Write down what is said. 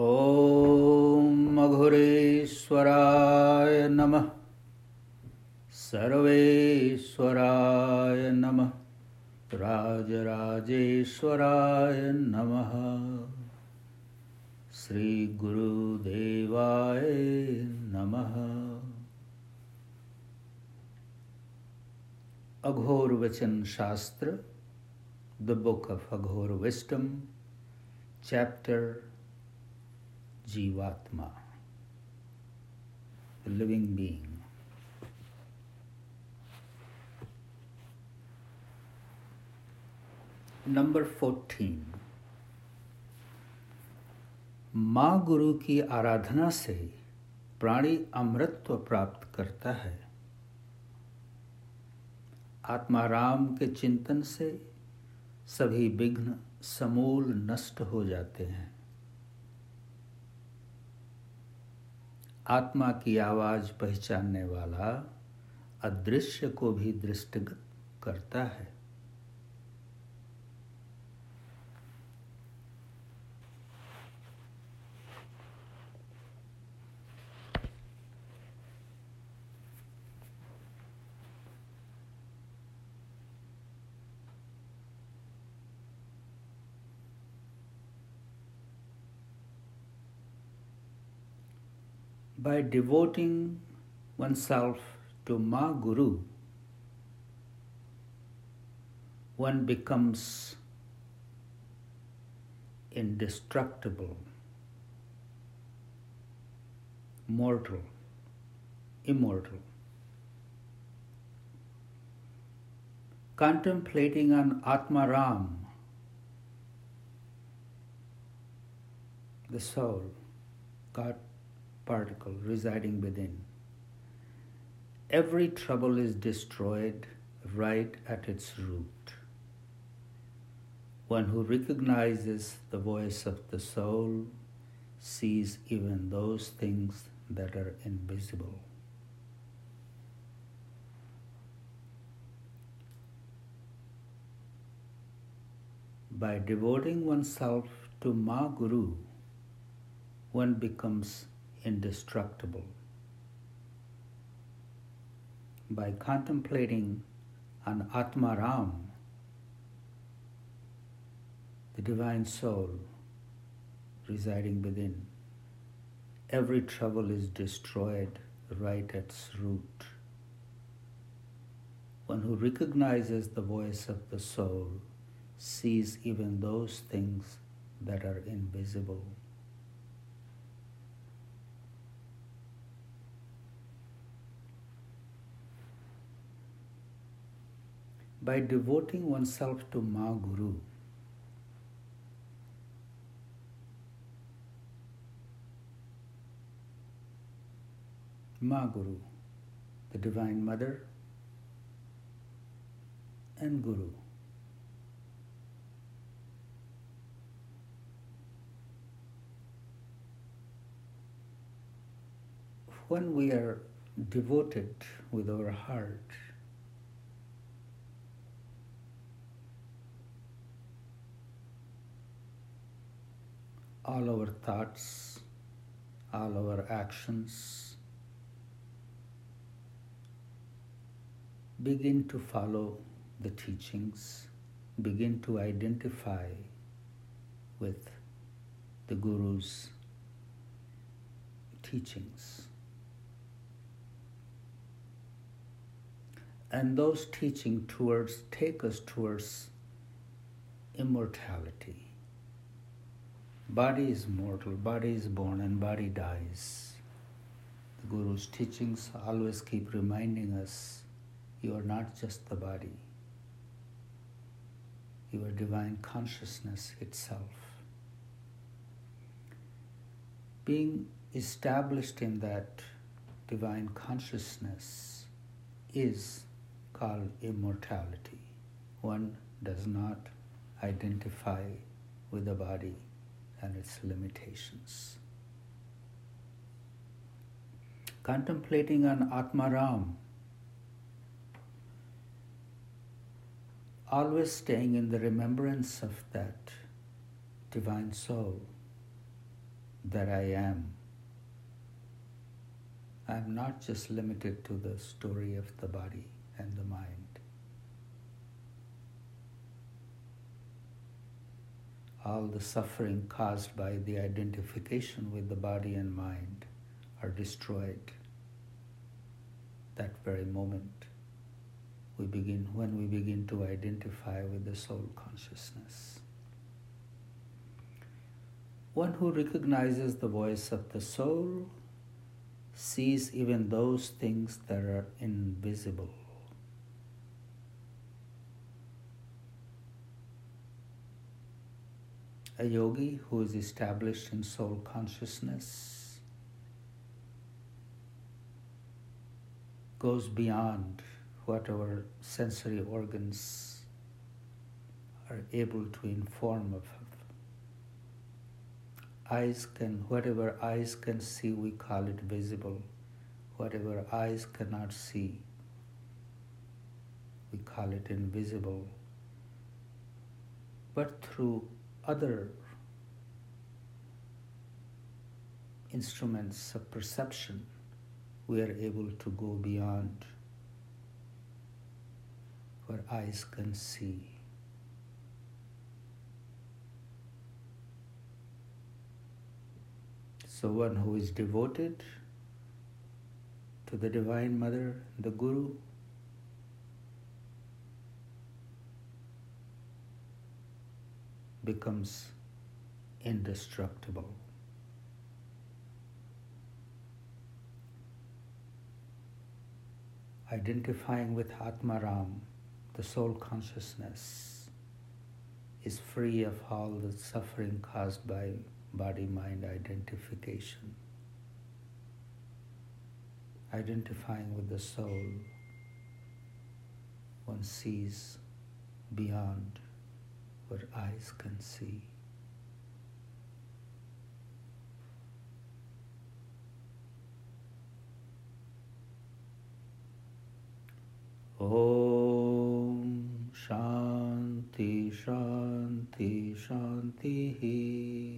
ॐ अघुरेश्वराय नमः। सर्वेश्वराय नमः। राजराजेश्वराय नमः। श्रीगुरुदेवाय नमः। Aghor Shastra, the book of Aghor wisdom, chapter jivatma living being number fourteen माँ गुरु की आराधना से प्राणी अमृतत्व प्राप्त करता है। आत्माराम के चिंतन से सभी विघ्न समूल नष्ट हो जाते हैं। आत्मा की आवाज़ पहचानने वाला अदृश्य को भी दृष्टिगत करता है। By devoting oneself to Ma Guru, one becomes indestructible, mortal, immortal. Contemplating on Atmaram, the soul, God particle residing within. Every trouble is destroyed right at its root. One who recognizes the voice of the soul sees even those things that are invisible. By devoting oneself to Ma Guru, one becomes indestructible. By contemplating on Atmaram, the divine soul residing within, every trouble is destroyed right at its root. One who recognizes the voice of the soul sees even those things that are invisible. By devoting oneself to Ma Guru. Ma Guru, the Divine Mother, and Guru. When we are devoted with our heart, all our thoughts, all our actions begin to follow the teachings, begin to identify with the Guru's teachings. And those teaching towards take us towards immortality Body is mortal, body is born, and body dies. The Guru's teachings always keep reminding us you are not just the body, you are divine consciousness itself. Being established in that divine consciousness is called immortality. One does not identify with the body and its limitations. Contemplating on Atmaram, always staying in the remembrance of that divine soul that I am. I am not just limited to the story of the body and the mind. All the suffering caused by the identification with the body and mind are destroyed that very moment we begin when we begin to identify with the soul consciousness one who recognizes the voice of the soul sees even those things that are invisible. A yogi who is established in soul consciousness goes beyond whatever sensory organs are able to inform of eyes can, whatever eyes can see, we call it visible. Whatever eyes cannot see, we call it invisible. But through other instruments of perception, we are able to go beyond where eyes can see. So, one who is devoted to the Divine Mother, the Guru, becomes indestructible. Identifying with Atmaram, the soul consciousness, is free of all the suffering caused by body mind identification. Identifying with the soul, one sees beyond what eyes can see. Om Shanti Shanti Shanti